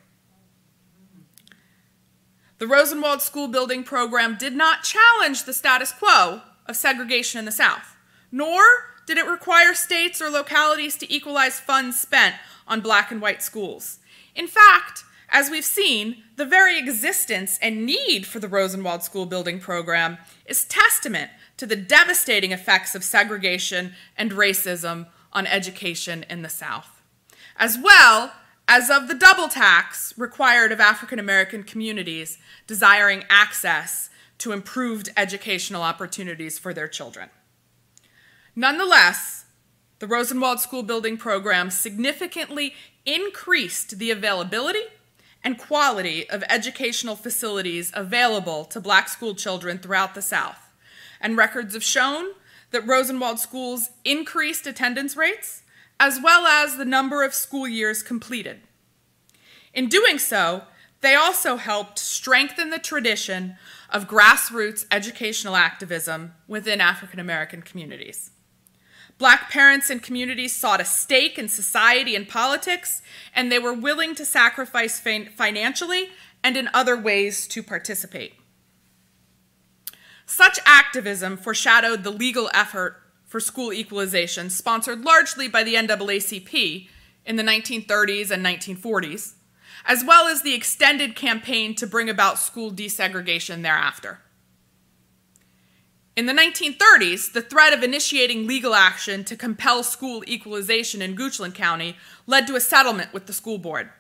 The Rosenwald School Building Program did not challenge the status quo of segregation in the South, nor did it require states or localities to equalize funds spent on black and white schools. In fact, as we've seen, the very existence and need for the Rosenwald School Building Program is testament to the devastating effects of segregation and racism on education in the South, as well as of the double tax required of African American communities desiring access to improved educational opportunities for their children. Nonetheless, the Rosenwald School Building Program significantly increased the availability and quality of educational facilities available to black school children throughout the South. And records have shown that Rosenwald schools increased attendance rates as well as the number of school years completed. In doing so, they also helped strengthen the tradition of grassroots educational activism within African American communities. Black parents and communities sought a stake in society and politics, and they were willing to sacrifice financially and in other ways to participate. Such activism foreshadowed the legal effort for school equalization, sponsored largely by the NAACP in the 1930s and 1940s, as well as the extended campaign to bring about school desegregation thereafter. In the 1930s, the threat of initiating legal action to compel school equalization in Goochland County led to a settlement with the school board.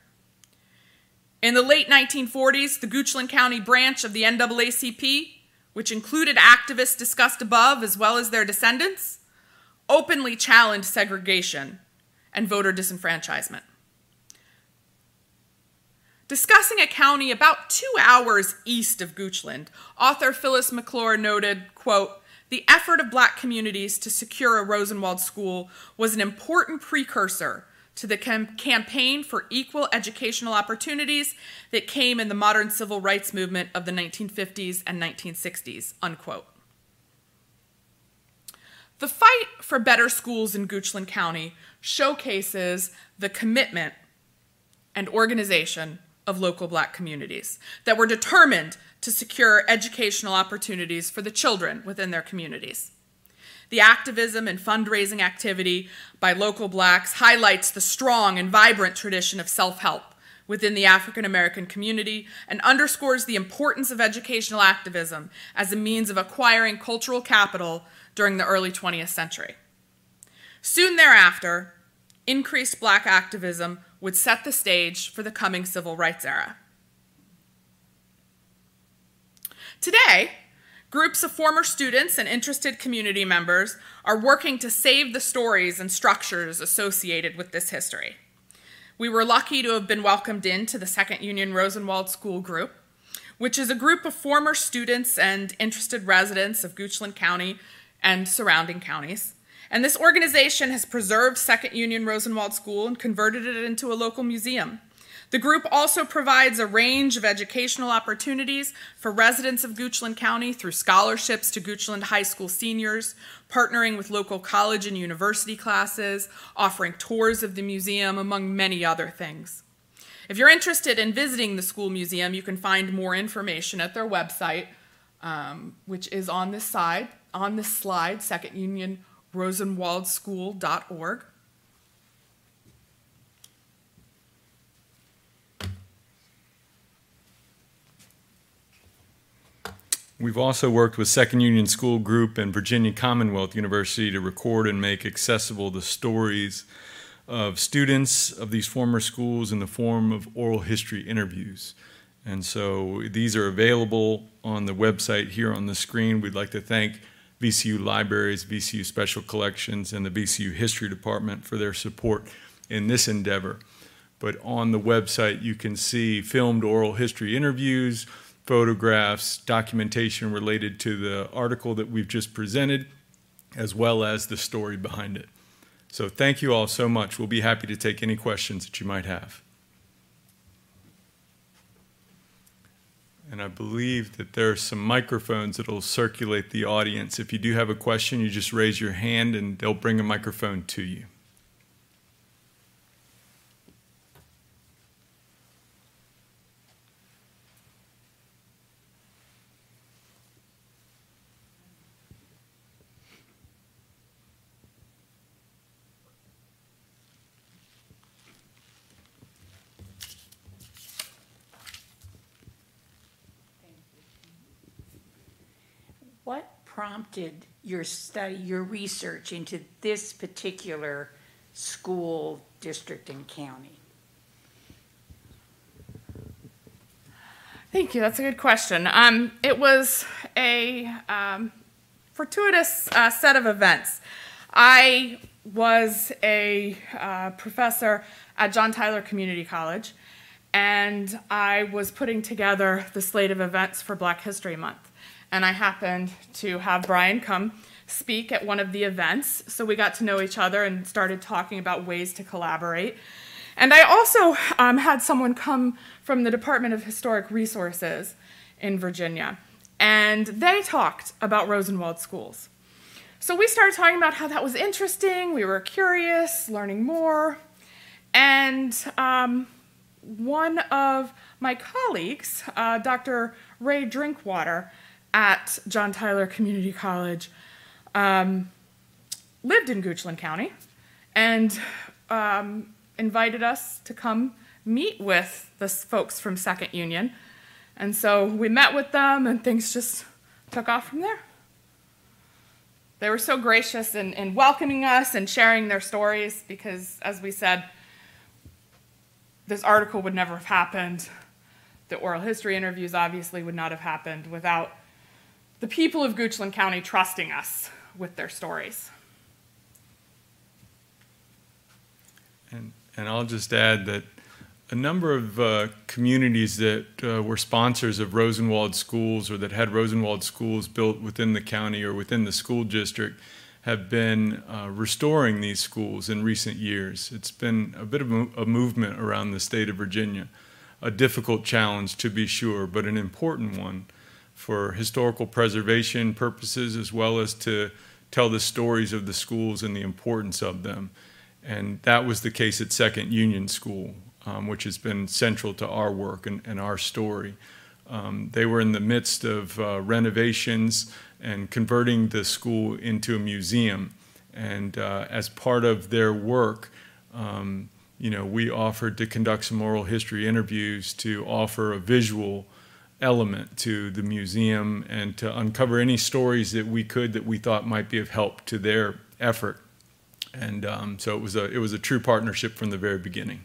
In the late 1940s, the Goochland County branch of the NAACP, which included activists discussed above as well as their descendants, openly challenged segregation and voter disenfranchisement. Discussing a county about two hours east of Goochland, author Phyllis McClure noted, quote, the effort of black communities to secure a Rosenwald school was an important precursor to the cam- campaign for equal educational opportunities that came in the modern civil rights movement of the 1950s and 1960s, unquote. The fight for better schools in Goochland County showcases the commitment and organization of local black communities that were determined to secure educational opportunities for the children within their communities. The activism and fundraising activity by local blacks highlights the strong and vibrant tradition of self help within the African American community and underscores the importance of educational activism as a means of acquiring cultural capital during the early 20th century. Soon thereafter, increased black activism would set the stage for the coming civil rights era. Today, groups of former students and interested community members are working to save the stories and structures associated with this history. We were lucky to have been welcomed into the Second Union Rosenwald School Group, which is a group of former students and interested residents of Goochland County and surrounding counties. And this organization has preserved Second Union Rosenwald School and converted it into a local museum. The group also provides a range of educational opportunities for residents of Goochland County through scholarships to Goochland High School seniors, partnering with local college and university classes, offering tours of the museum, among many other things. If you're interested in visiting the school museum, you can find more information at their website, um, which is on this side, on this slide, Second Union rosenwaldschool.org. We've also worked with Second Union School Group and Virginia Commonwealth University to record and make accessible the stories of students of these former schools in the form of oral history interviews. And so these are available on the website here on the screen. We'd like to thank VCU Libraries, VCU Special Collections, and the VCU History Department for their support in this endeavor. But on the website, you can see filmed oral history interviews, photographs, documentation related to the article that we've just presented, as well as the story behind it. So thank you all so much. We'll be happy to take any questions that you might have. And I believe that there are some microphones that will circulate the audience. If you do have a question, you just raise your hand and they'll bring a microphone to you. your study, your research into this particular school district and county? Thank you. That's a good question. Um, it was a um, fortuitous uh, set of events. I was a uh, professor at John Tyler Community College, and I was putting together the slate of events for Black History Month. And I happened to have Brian come speak at one of the events, so we got to know each other and started talking about ways to collaborate. And I also um, had someone come from the Department of Historic Resources in Virginia, and they talked about Rosenwald schools. So we started talking about how that was interesting. We were curious, learning more. And um, one of my colleagues, uh, Dr. Ray Drinkwater at John Tyler Community College, um, lived in Goochland County and um, invited us to come meet with the folks from Second Union. And so we met with them, and things just took off from there. They were so gracious in, in welcoming us and sharing their stories because, as we said, this article would never have happened. The oral history interviews obviously would not have happened without the people of Goochland County trusting us with their stories. And, and I'll just add that a number of uh, communities that uh, were sponsors of Rosenwald schools or that had Rosenwald schools built within the county or within the school district have been uh, restoring these schools in recent years. It's been a bit of a, a movement around the state of Virginia, a difficult challenge to be sure, but an important one for historical preservation purposes as well as to tell the stories of the schools and the importance of them. And that was the case at Second Union School, um, which has been central to our work and, and our story. Um, they were in the midst of uh, renovations and converting the school into a museum. And uh, as part of their work, um, you know, we offered to conduct some oral history interviews to offer a visual element to the museum and to uncover any stories that we could that we thought might be of help to their effort. And um, so it was a it was a true partnership from the very beginning.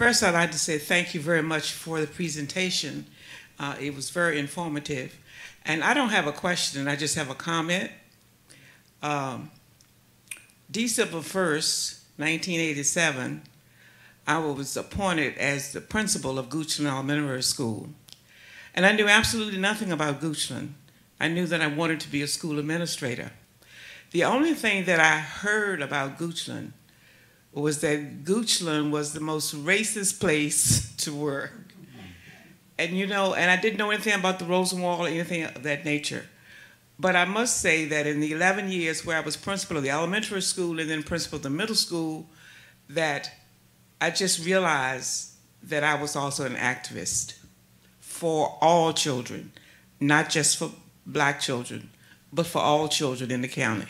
First, I'd like to say thank you very much for the presentation. Uh, it was very informative. And I don't have a question, I just have a comment. Um, December 1st, 1987, I was appointed as the principal of Goochland Elementary School. And I knew absolutely nothing about Goochland. I knew that I wanted to be a school administrator. The only thing that I heard about Goochland was that Goochland was the most racist place to work. And you know, and I didn't know anything about the Rosenwald or anything of that nature. But I must say that in the 11 years where I was principal of the elementary school and then principal of the middle school, that I just realized that I was also an activist for all children, not just for black children, but for all children in the county.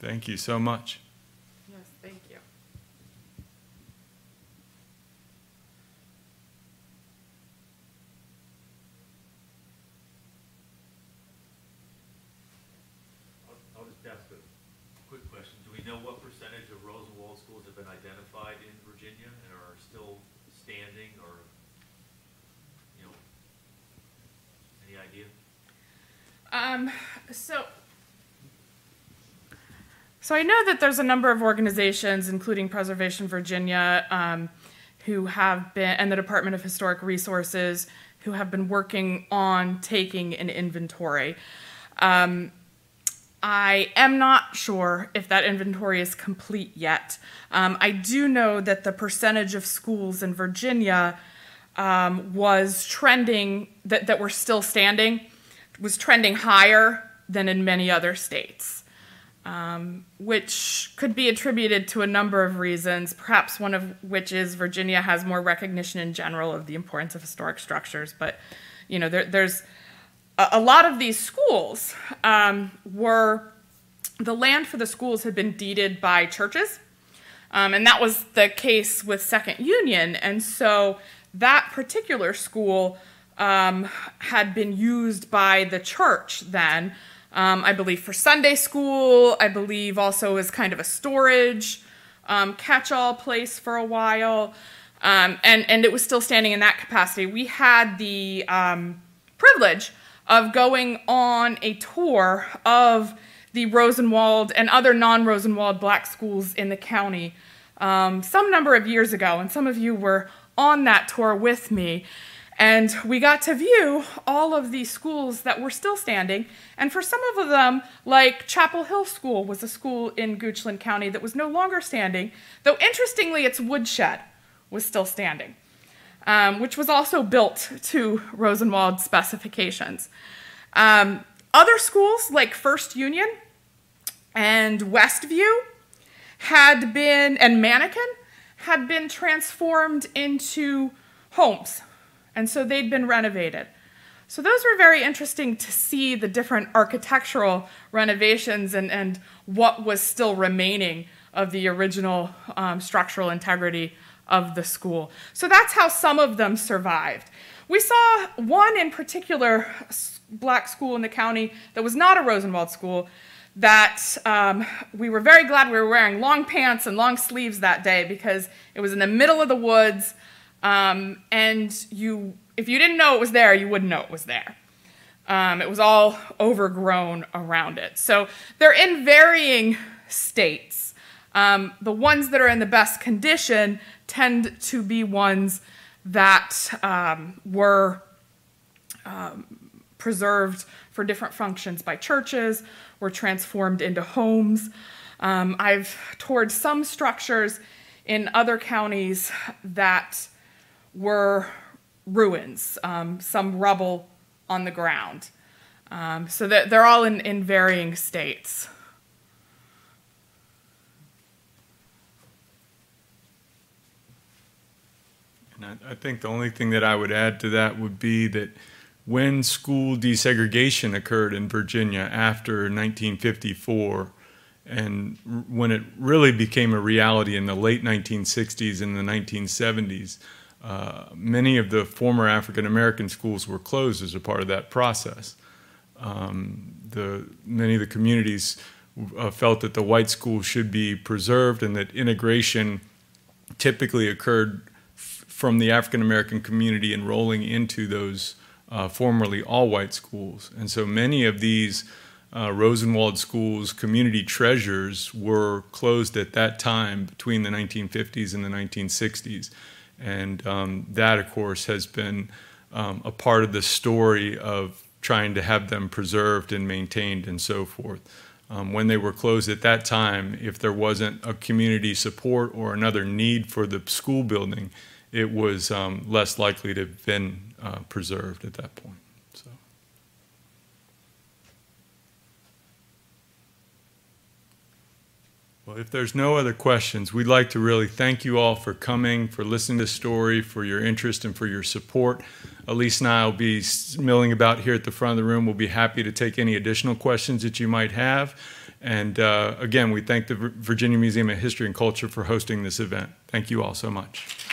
Thank you so much. Yes, thank you. I'll I'll just ask a quick question. Do we know what percentage of Rosenwald schools have been identified in Virginia and are still standing or, you know, any idea? Um, so, so I know that there's a number of organizations, including Preservation Virginia, um, who have been, and the Department of Historic Resources, who have been working on taking an inventory. Um, I am not sure if that inventory is complete yet. Um, I do know that the percentage of schools in Virginia um, was trending, that, that were still standing, was trending higher than in many other states, um, which could be attributed to a number of reasons, perhaps one of which is Virginia has more recognition in general of the importance of historic structures. But, you know, there, there's a, a lot of these schools um, were, the land for the schools had been deeded by churches. Um, and that was the case with Second Union. And so that particular school um, had been used by the church then. Um, I believe for Sunday school, I believe also as kind of a storage um, catch all place for a while. Um, and, and it was still standing in that capacity. We had the um, privilege of going on a tour of the Rosenwald and other non Rosenwald black schools in the county um, some number of years ago. And some of you were on that tour with me. And we got to view all of these schools that were still standing. And for some of them, like Chapel Hill School was a school in Goochland County that was no longer standing, though interestingly, its woodshed was still standing, um, which was also built to Rosenwald specifications. Um, other schools like First Union and Westview had been, and Manakin, had been transformed into homes and so they'd been renovated. So those were very interesting to see the different architectural renovations and, and what was still remaining of the original um, structural integrity of the school. So that's how some of them survived. We saw one in particular black school in the county that was not a Rosenwald school that um, we were very glad we were wearing long pants and long sleeves that day because it was in the middle of the woods um, and you, if you didn't know it was there, you wouldn't know it was there. Um, it was all overgrown around it. So they're in varying states. Um, the ones that are in the best condition tend to be ones that um, were um, preserved for different functions by churches, were transformed into homes. Um, I've toured some structures in other counties that were ruins, um, some rubble on the ground. Um, so that they're all in, in varying states. And I, I think the only thing that I would add to that would be that when school desegregation occurred in Virginia after 1954, and when it really became a reality in the late 1960s and the 1970s, uh, many of the former African American schools were closed as a part of that process. Um, the, many of the communities uh, felt that the white schools should be preserved and that integration typically occurred from the African American community enrolling into those uh, formerly all white schools. And so many of these uh, Rosenwald schools, community treasures, were closed at that time between the 1950s and the 1960s. And um, that, of course, has been um, a part of the story of trying to have them preserved and maintained and so forth. Um, when they were closed at that time, if there wasn't a community support or another need for the school building, it was um, less likely to have been uh, preserved at that point. Well, if there's no other questions, we'd like to really thank you all for coming, for listening to the story, for your interest, and for your support. Elise and I will be milling about here at the front of the room. We'll be happy to take any additional questions that you might have. And uh, again, we thank the Virginia Museum of History and Culture for hosting this event. Thank you all so much.